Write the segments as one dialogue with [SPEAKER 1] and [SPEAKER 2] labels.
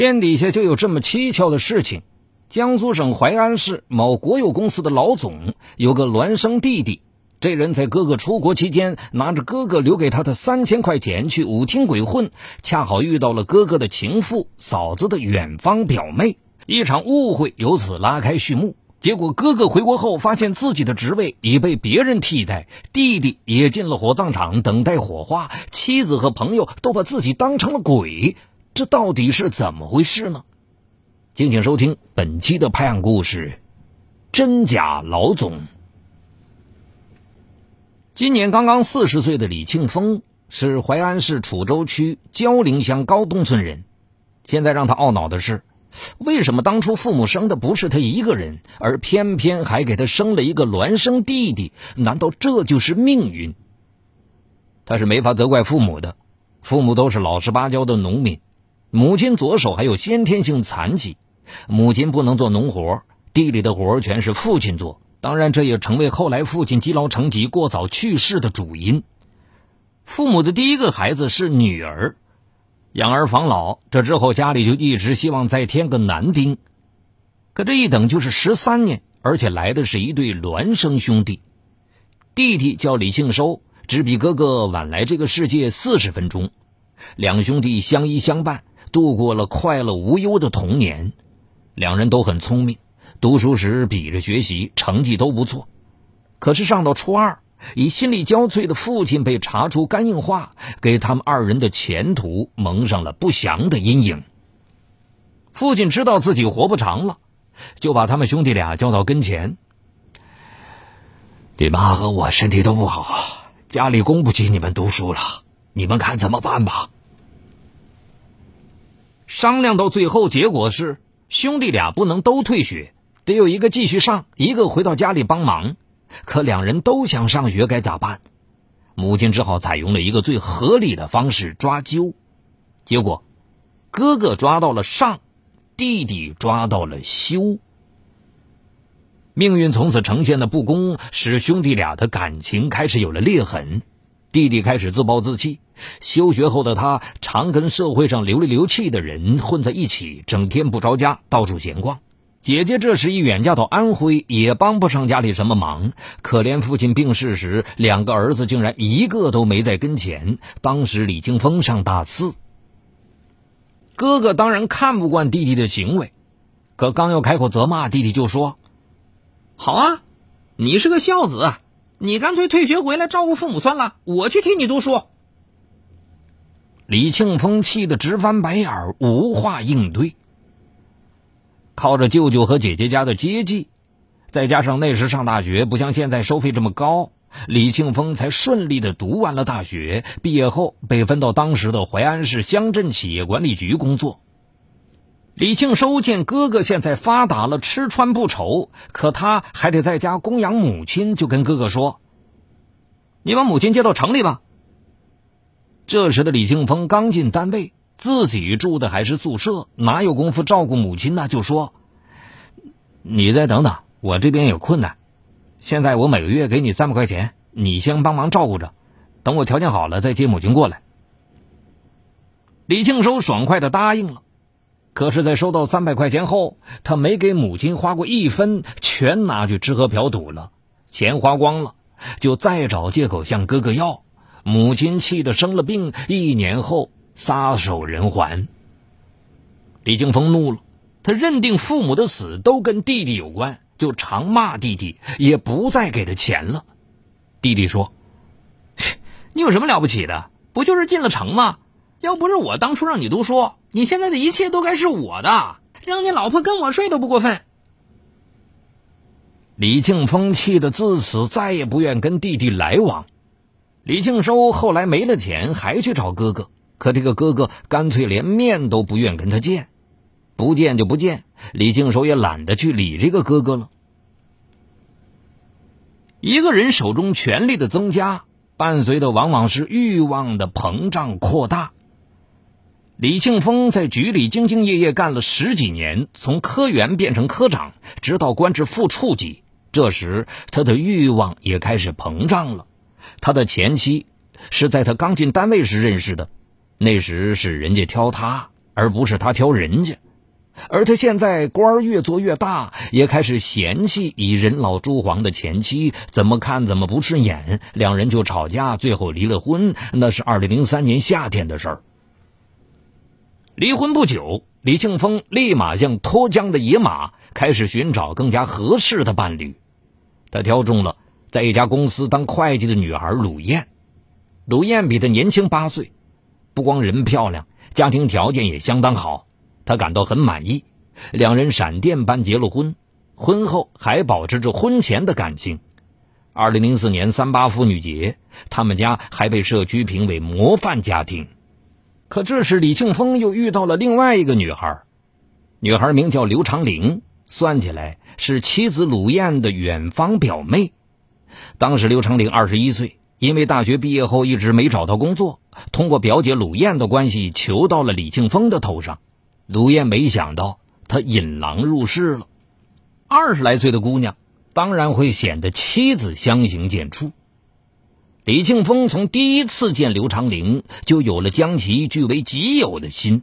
[SPEAKER 1] 天底下就有这么蹊跷的事情：江苏省淮安市某国有公司的老总有个孪生弟弟，这人在哥哥出国期间，拿着哥哥留给他的三千块钱去舞厅鬼混，恰好遇到了哥哥的情妇嫂子的远方表妹，一场误会由此拉开序幕。结果哥哥回国后，发现自己的职位已被别人替代，弟弟也进了火葬场等待火化，妻子和朋友都把自己当成了鬼。这到底是怎么回事呢？敬请收听本期的拍案故事：真假老总。今年刚刚四十岁的李庆峰是淮安市楚州区焦陵乡高东村人。现在让他懊恼的是，为什么当初父母生的不是他一个人，而偏偏还给他生了一个孪生弟弟？难道这就是命运？他是没法责怪父母的，父母都是老实巴交的农民。母亲左手还有先天性残疾，母亲不能做农活，地里的活全是父亲做。当然，这也成为后来父亲积劳成疾、过早去世的主因。父母的第一个孩子是女儿，养儿防老，这之后家里就一直希望再添个男丁。可这一等就是十三年，而且来的是一对孪生兄弟，弟弟叫李庆收，只比哥哥晚来这个世界四十分钟。两兄弟相依相伴。度过了快乐无忧的童年，两人都很聪明，读书时比着学习，成绩都不错。可是上到初二，以心力交瘁的父亲被查出肝硬化，给他们二人的前途蒙上了不祥的阴影。父亲知道自己活不长了，就把他们兄弟俩叫到跟前：“你妈和我身体都不好，家里供不起你们读书了，你们看怎么办吧？”商量到最后，结果是兄弟俩不能都退学，得有一个继续上，一个回到家里帮忙。可两人都想上学，该咋办？母亲只好采用了一个最合理的方式抓阄。结果，哥哥抓到了上，弟弟抓到了休。命运从此呈现的不公，使兄弟俩的感情开始有了裂痕。弟弟开始自暴自弃。休学后的他，常跟社会上流里流气的人混在一起，整天不着家，到处闲逛。姐姐这时已远嫁到安徽，也帮不上家里什么忙。可怜父亲病逝时，两个儿子竟然一个都没在跟前。当时李庆峰上大四，哥哥当然看不惯弟弟的行为，可刚要开口责骂，弟弟就说：“
[SPEAKER 2] 好啊，你是个孝子，你干脆退学回来照顾父母算了，我去替你读书。”
[SPEAKER 1] 李庆峰气得直翻白眼儿，无话应对。靠着舅舅和姐姐家的接济，再加上那时上大学不像现在收费这么高，李庆峰才顺利的读完了大学。毕业后被分到当时的淮安市乡镇企业管理局工作。李庆收见哥哥现在发达了，吃穿不愁，可他还得在家供养母亲，就跟哥哥说：“你把母亲接到城里吧。”这时的李庆峰刚进单位，自己住的还是宿舍，哪有功夫照顾母亲呢？就说：“你再等等，我这边有困难。现在我每个月给你三百块钱，你先帮忙照顾着，等我条件好了再接母亲过来。”李庆收爽快的答应了。可是，在收到三百块钱后，他没给母亲花过一分，全拿去吃喝嫖赌了，钱花光了，就再找借口向哥哥要。母亲气得生了病，一年后撒手人寰。李庆峰怒了，他认定父母的死都跟弟弟有关，就常骂弟弟，也不再给他钱了。弟弟说：“
[SPEAKER 2] 你有什么了不起的？不就是进了城吗？要不是我当初让你读书，你现在的一切都该是我的。让你老婆跟我睡都不过分。”
[SPEAKER 1] 李庆峰气得自此再也不愿跟弟弟来往。李庆收后来没了钱，还去找哥哥，可这个哥哥干脆连面都不愿跟他见，不见就不见。李庆收也懒得去理这个哥哥了。一个人手中权力的增加，伴随的往往是欲望的膨胀扩大。李庆峰在局里兢兢业业干了十几年，从科员变成科长，直到官至副处级。这时，他的欲望也开始膨胀了。他的前妻是在他刚进单位时认识的，那时是人家挑他，而不是他挑人家。而他现在官越做越大，也开始嫌弃已人老珠黄的前妻，怎么看怎么不顺眼，两人就吵架，最后离了婚。那是二零零三年夏天的事儿。离婚不久，李庆峰立马像脱缰的野马，开始寻找更加合适的伴侣。他挑中了在一家公司当会计的女孩鲁燕。鲁燕比他年轻八岁，不光人漂亮，家庭条件也相当好。他感到很满意，两人闪电般结了婚，婚后还保持着婚前的感情。二零零四年三八妇女节，他们家还被社区评为模范家庭。可这时，李庆峰又遇到了另外一个女孩，女孩名叫刘长玲，算起来是妻子鲁燕的远方表妹。当时刘长玲二十一岁，因为大学毕业后一直没找到工作，通过表姐鲁燕的关系求到了李庆峰的头上。鲁燕没想到他引狼入室了。二十来岁的姑娘，当然会显得妻子相形见绌。李庆峰从第一次见刘长玲就有了将其据为己有的心。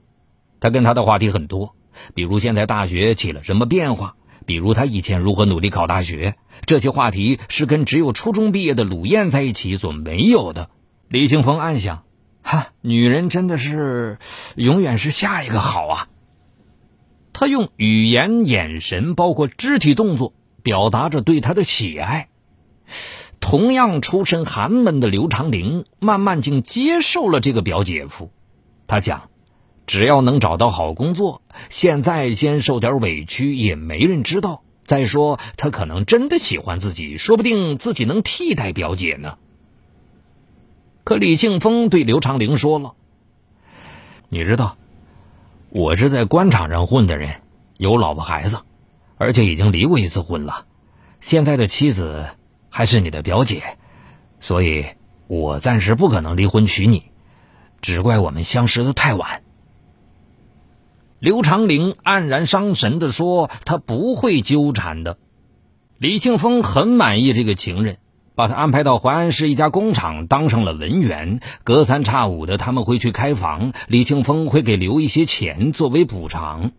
[SPEAKER 1] 他跟他的话题很多，比如现在大学起了什么变化，比如他以前如何努力考大学。这些话题是跟只有初中毕业的鲁燕在一起所没有的。李庆峰暗想：哈，女人真的是永远是下一个好啊。他用语言、眼神，包括肢体动作，表达着对她的喜爱。同样出身寒门的刘长玲，慢慢竟接受了这个表姐夫。他想，只要能找到好工作，现在先受点委屈也没人知道。再说，他可能真的喜欢自己，说不定自己能替代表姐呢。可李庆峰对刘长玲说了：“你知道。”我是在官场上混的人，有老婆孩子，而且已经离过一次婚了。现在的妻子还是你的表姐，所以我暂时不可能离婚娶你。只怪我们相识的太晚。刘长龄黯然伤神的说：“他不会纠缠的。”李庆峰很满意这个情人。把他安排到淮安市一家工厂当上了文员，隔三差五的他们会去开房，李庆峰会给留一些钱作为补偿。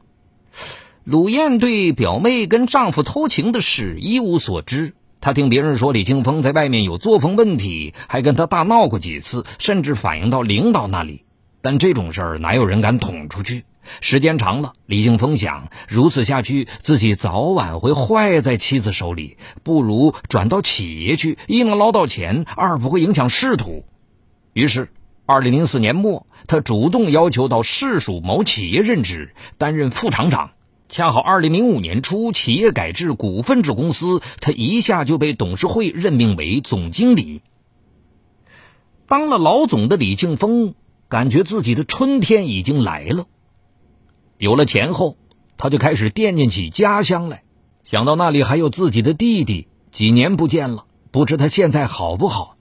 [SPEAKER 1] 鲁燕对表妹跟丈夫偷情的事一无所知，他听别人说李庆峰在外面有作风问题，还跟他大闹过几次，甚至反映到领导那里，但这种事儿哪有人敢捅出去？时间长了，李庆峰想，如此下去，自己早晚会坏在妻子手里，不如转到企业去，一能捞到钱，二不会影响仕途。于是，二零零四年末，他主动要求到市属某企业任职，担任副厂长。恰好二零零五年初，企业改制股份制公司，他一下就被董事会任命为总经理。当了老总的李庆峰，感觉自己的春天已经来了。有了钱后，他就开始惦念起家乡来，想到那里还有自己的弟弟，几年不见了，不知他现在好不好。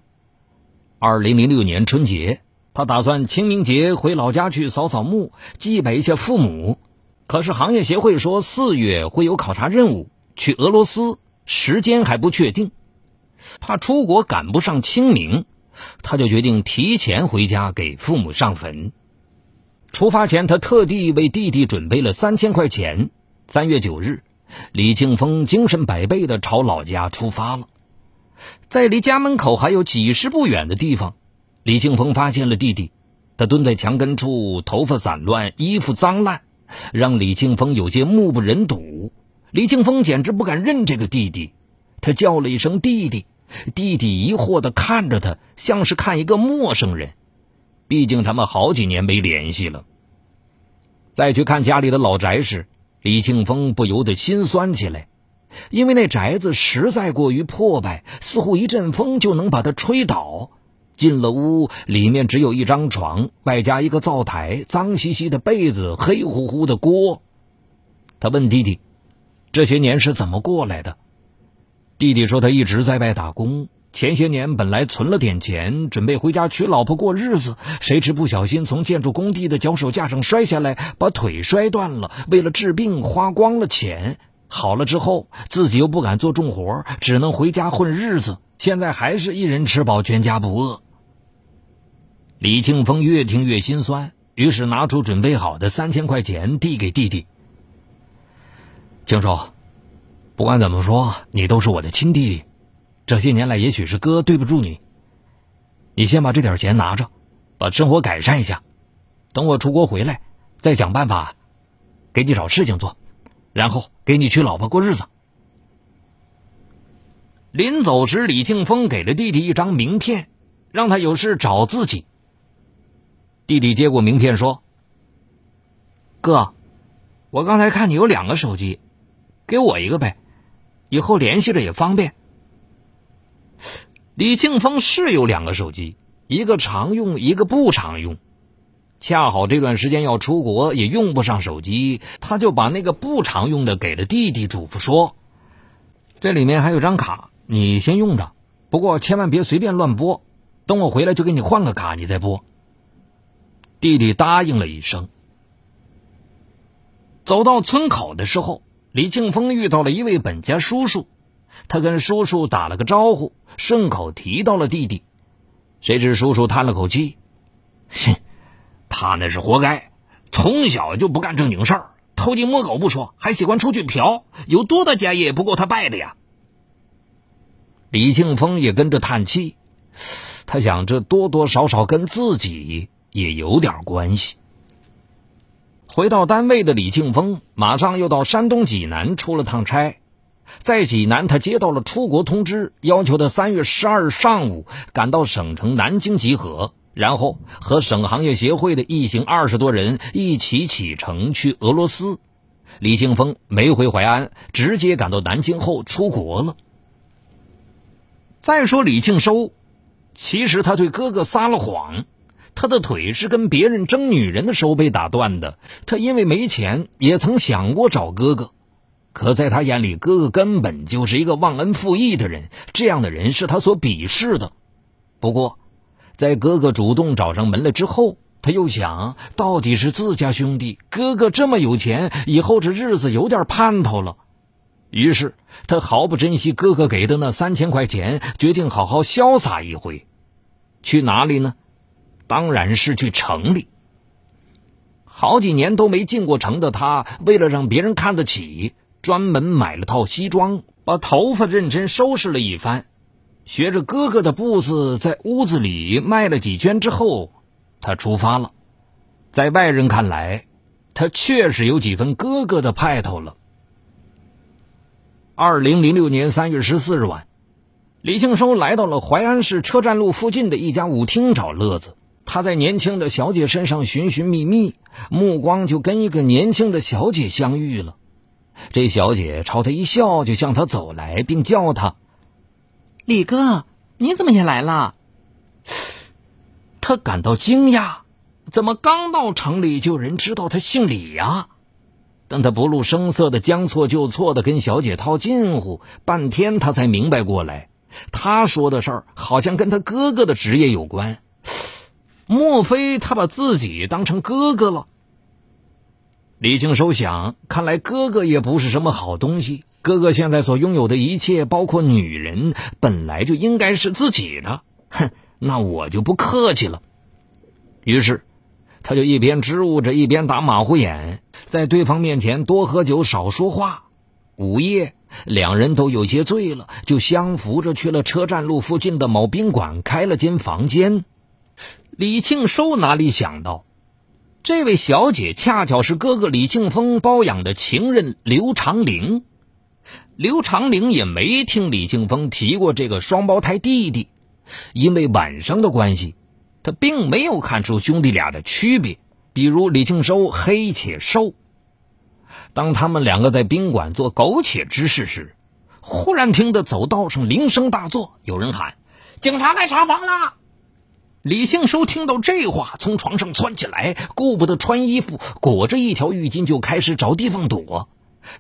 [SPEAKER 1] 二零零六年春节，他打算清明节回老家去扫扫墓，祭拜一下父母。可是行业协会说四月会有考察任务，去俄罗斯，时间还不确定，怕出国赶不上清明，他就决定提前回家给父母上坟。出发前，他特地为弟弟准备了三千块钱。三月九日，李庆峰精神百倍的朝老家出发了。在离家门口还有几十步远的地方，李庆峰发现了弟弟。他蹲在墙根处，头发散乱，衣服脏烂，让李庆峰有些目不忍睹。李庆峰简直不敢认这个弟弟，他叫了一声“弟弟”，弟弟疑惑的看着他，像是看一个陌生人。毕竟他们好几年没联系了。再去看家里的老宅时，李庆峰不由得心酸起来，因为那宅子实在过于破败，似乎一阵风就能把它吹倒。进了屋，里面只有一张床，外加一个灶台，脏兮兮的被子，黑乎乎的锅。他问弟弟：“这些年是怎么过来的？”弟弟说：“他一直在外打工。”前些年本来存了点钱，准备回家娶老婆过日子，谁知不小心从建筑工地的脚手架上摔下来，把腿摔断了。为了治病，花光了钱。好了之后，自己又不敢做重活，只能回家混日子。现在还是一人吃饱全家不饿。李庆峰越听越心酸，于是拿出准备好的三千块钱递给弟弟。庆寿，不管怎么说，你都是我的亲弟弟。这些年来，也许是哥对不住你。你先把这点钱拿着，把生活改善一下。等我出国回来，再想办法给你找事情做，然后给你娶老婆过日子。临走时，李庆峰给了弟弟一张名片，让他有事找自己。弟弟接过名片说：“哥，我刚才看你有两个手机，给我一个呗，以后联系着也方便。”李庆峰是有两个手机，一个常用，一个不常用。恰好这段时间要出国，也用不上手机，他就把那个不常用的给了弟弟，嘱咐说：“这里面还有张卡，你先用着，不过千万别随便乱拨，等我回来就给你换个卡，你再拨。”弟弟答应了一声。走到村口的时候，李庆峰遇到了一位本家叔叔，他跟叔叔打了个招呼，顺口提到了弟弟。谁知叔叔叹了口气：“哼，他那是活该，从小就不干正经事儿，偷鸡摸狗不说，还喜欢出去嫖，有多大家业也不够他败的呀。”李庆峰也跟着叹气，他想，这多多少少跟自己。也有点关系。回到单位的李庆峰，马上又到山东济南出了趟差。在济南，他接到了出国通知，要求他三月十二日上午赶到省城南京集合，然后和省行业协会的一行二十多人一起启程去俄罗斯。李庆峰没回淮安，直接赶到南京后出国了。再说李庆收，其实他对哥哥撒了谎。他的腿是跟别人争女人的时候被打断的。他因为没钱，也曾想过找哥哥，可在他眼里，哥哥根本就是一个忘恩负义的人。这样的人是他所鄙视的。不过，在哥哥主动找上门来之后，他又想到底是自家兄弟，哥哥这么有钱，以后这日子有点盼头了。于是，他毫不珍惜哥哥给的那三千块钱，决定好好潇洒一回。去哪里呢？当然是去城里。好几年都没进过城的他，为了让别人看得起，专门买了套西装，把头发认真收拾了一番，学着哥哥的步子，在屋子里迈了几圈之后，他出发了。在外人看来，他确实有几分哥哥的派头了。二零零六年三月十四日晚，李庆收来到了淮安市车站路附近的一家舞厅找乐子。他在年轻的小姐身上寻寻觅觅，目光就跟一个年轻的小姐相遇了。这小姐朝他一笑，就向他走来，并叫他：“
[SPEAKER 2] 李哥，你怎么也来了？”
[SPEAKER 1] 他感到惊讶，怎么刚到城里就有人知道他姓李呀？但他不露声色的将错就错的跟小姐套近乎，半天他才明白过来，他说的事儿好像跟他哥哥的职业有关。莫非他把自己当成哥哥了？李庆收想，看来哥哥也不是什么好东西。哥哥现在所拥有的一切，包括女人，本来就应该是自己的。哼，那我就不客气了。于是，他就一边支吾着，一边打马虎眼，在对方面前多喝酒，少说话。午夜，两人都有些醉了，就相扶着去了车站路附近的某宾馆，开了间房间。李庆收哪里想到，这位小姐恰巧是哥哥李庆峰包养的情人刘长龄。刘长龄也没听李庆峰提过这个双胞胎弟弟，因为晚上的关系，他并没有看出兄弟俩的区别。比如李庆收黑且瘦。当他们两个在宾馆做苟且之事时，忽然听得走道上铃声大作，有人喊：“警察来查房了。”李庆收听到这话，从床上窜起来，顾不得穿衣服，裹着一条浴巾就开始找地方躲。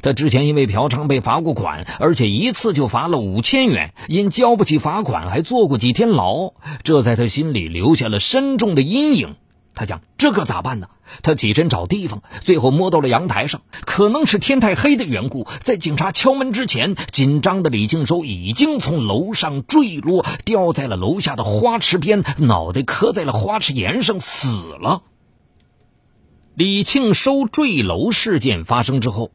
[SPEAKER 1] 他之前因为嫖娼被罚过款，而且一次就罚了五千元，因交不起罚款还坐过几天牢，这在他心里留下了深重的阴影。他想，这可咋办呢？他起身找地方，最后摸到了阳台上。可能是天太黑的缘故，在警察敲门之前，紧张的李庆收已经从楼上坠落，掉在了楼下的花池边，脑袋磕在了花池沿上，死了。李庆收坠楼事件发生之后，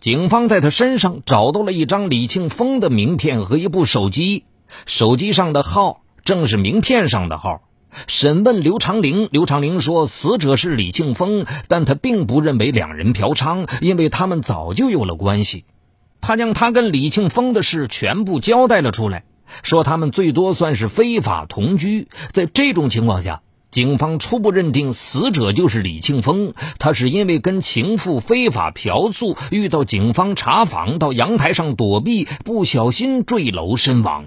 [SPEAKER 1] 警方在他身上找到了一张李庆峰的名片和一部手机，手机上的号正是名片上的号。审问刘长龄，刘长龄说死者是李庆峰，但他并不认为两人嫖娼，因为他们早就有了关系。他将他跟李庆峰的事全部交代了出来，说他们最多算是非法同居。在这种情况下，警方初步认定死者就是李庆峰，他是因为跟情妇非法嫖宿，遇到警方查访，到阳台上躲避，不小心坠楼身亡。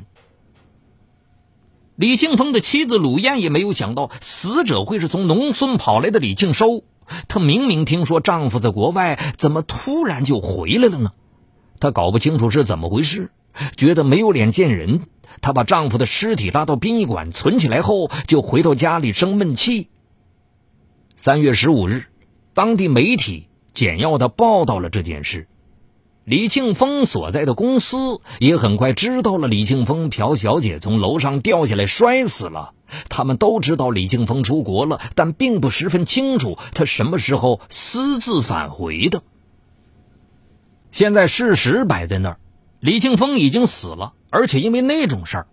[SPEAKER 1] 李庆峰的妻子鲁燕也没有想到死者会是从农村跑来的李庆收。她明明听说丈夫在国外，怎么突然就回来了呢？她搞不清楚是怎么回事，觉得没有脸见人。她把丈夫的尸体拉到殡仪馆存起来后，就回到家里生闷气。三月十五日，当地媒体简要的报道了这件事。李庆峰所在的公司也很快知道了李庆峰朴小姐从楼上掉下来摔死了。他们都知道李庆峰出国了，但并不十分清楚他什么时候私自返回的。现在事实摆在那儿，李庆峰已经死了，而且因为那种事儿，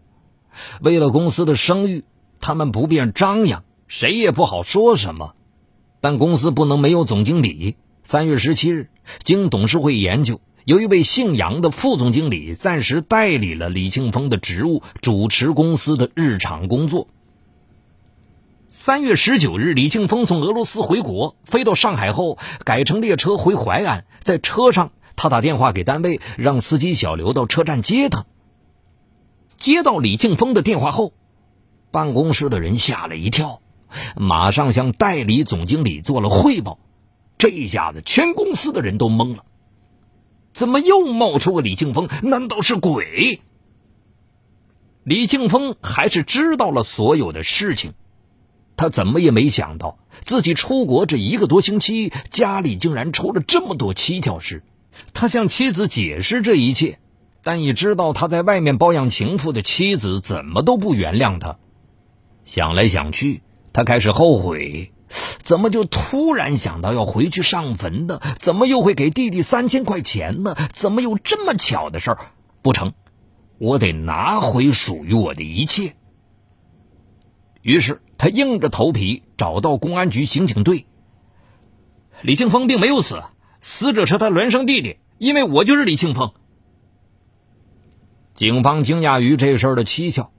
[SPEAKER 1] 为了公司的声誉，他们不便张扬，谁也不好说什么。但公司不能没有总经理。三月十七日，经董事会研究。有一位姓杨的副总经理暂时代理了李庆峰的职务，主持公司的日常工作。三月十九日，李庆峰从俄罗斯回国，飞到上海后改乘列车回淮安。在车上，他打电话给单位，让司机小刘到车站接他。接到李庆峰的电话后，办公室的人吓了一跳，马上向代理总经理做了汇报。这一下子，全公司的人都懵了。怎么又冒出个李庆峰？难道是鬼？李庆峰还是知道了所有的事情，他怎么也没想到自己出国这一个多星期，家里竟然出了这么多蹊跷事。他向妻子解释这一切，但一知道他在外面包养情妇的妻子怎么都不原谅他。想来想去，他开始后悔。怎么就突然想到要回去上坟呢？怎么又会给弟弟三千块钱呢？怎么有这么巧的事儿？不成，我得拿回属于我的一切。于是他硬着头皮找到公安局刑警队。李庆峰并没有死，死者是他孪生弟弟，因为我就是李庆峰。警方惊讶于这事儿的蹊跷，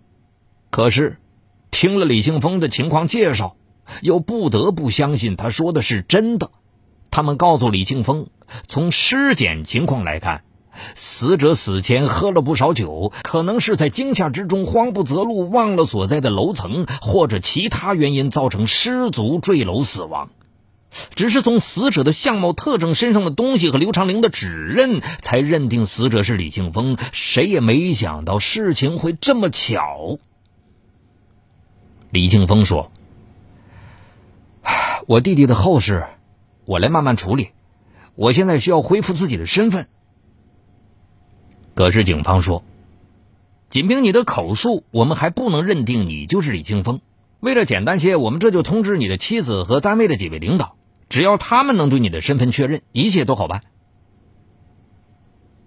[SPEAKER 1] 可是听了李庆峰的情况介绍。又不得不相信他说的是真的。他们告诉李庆峰，从尸检情况来看，死者死前喝了不少酒，可能是在惊吓之中慌不择路，忘了所在的楼层，或者其他原因造成失足坠楼死亡。只是从死者的相貌特征、身上的东西和刘长龄的指认，才认定死者是李庆峰。谁也没想到事情会这么巧。李庆峰说。我弟弟的后事，我来慢慢处理。我现在需要恢复自己的身份。可是警方说，仅凭你的口述，我们还不能认定你就是李庆峰。为了简单些，我们这就通知你的妻子和单位的几位领导，只要他们能对你的身份确认，一切都好办。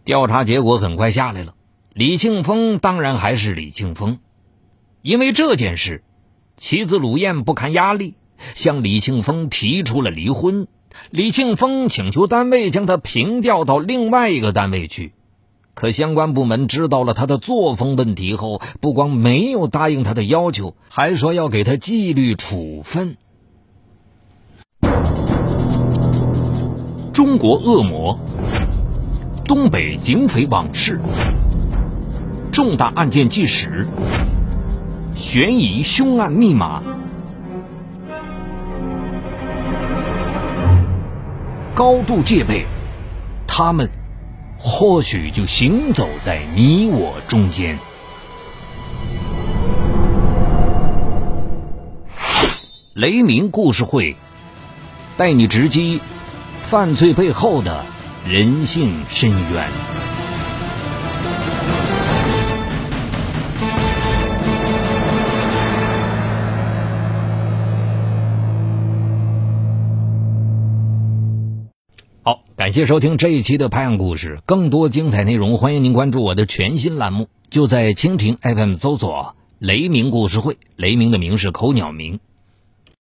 [SPEAKER 1] 调查结果很快下来了，李庆峰当然还是李庆峰。因为这件事，妻子鲁燕不堪压力。向李庆峰提出了离婚，李庆峰请求单位将他平调到另外一个单位去，可相关部门知道了他的作风问题后，不光没有答应他的要求，还说要给他纪律处分。中国恶魔，东北警匪往事，重大案件纪实，悬疑凶案密码。高度戒备，他们或许就行走在你我中间。雷鸣故事会带你直击犯罪背后的人性深渊。感谢收听这一期的拍案故事，更多精彩内容，欢迎您关注我的全新栏目，就在蜻蜓 FM 搜索“雷鸣故事会”，雷鸣的鸣是口鸟鸣。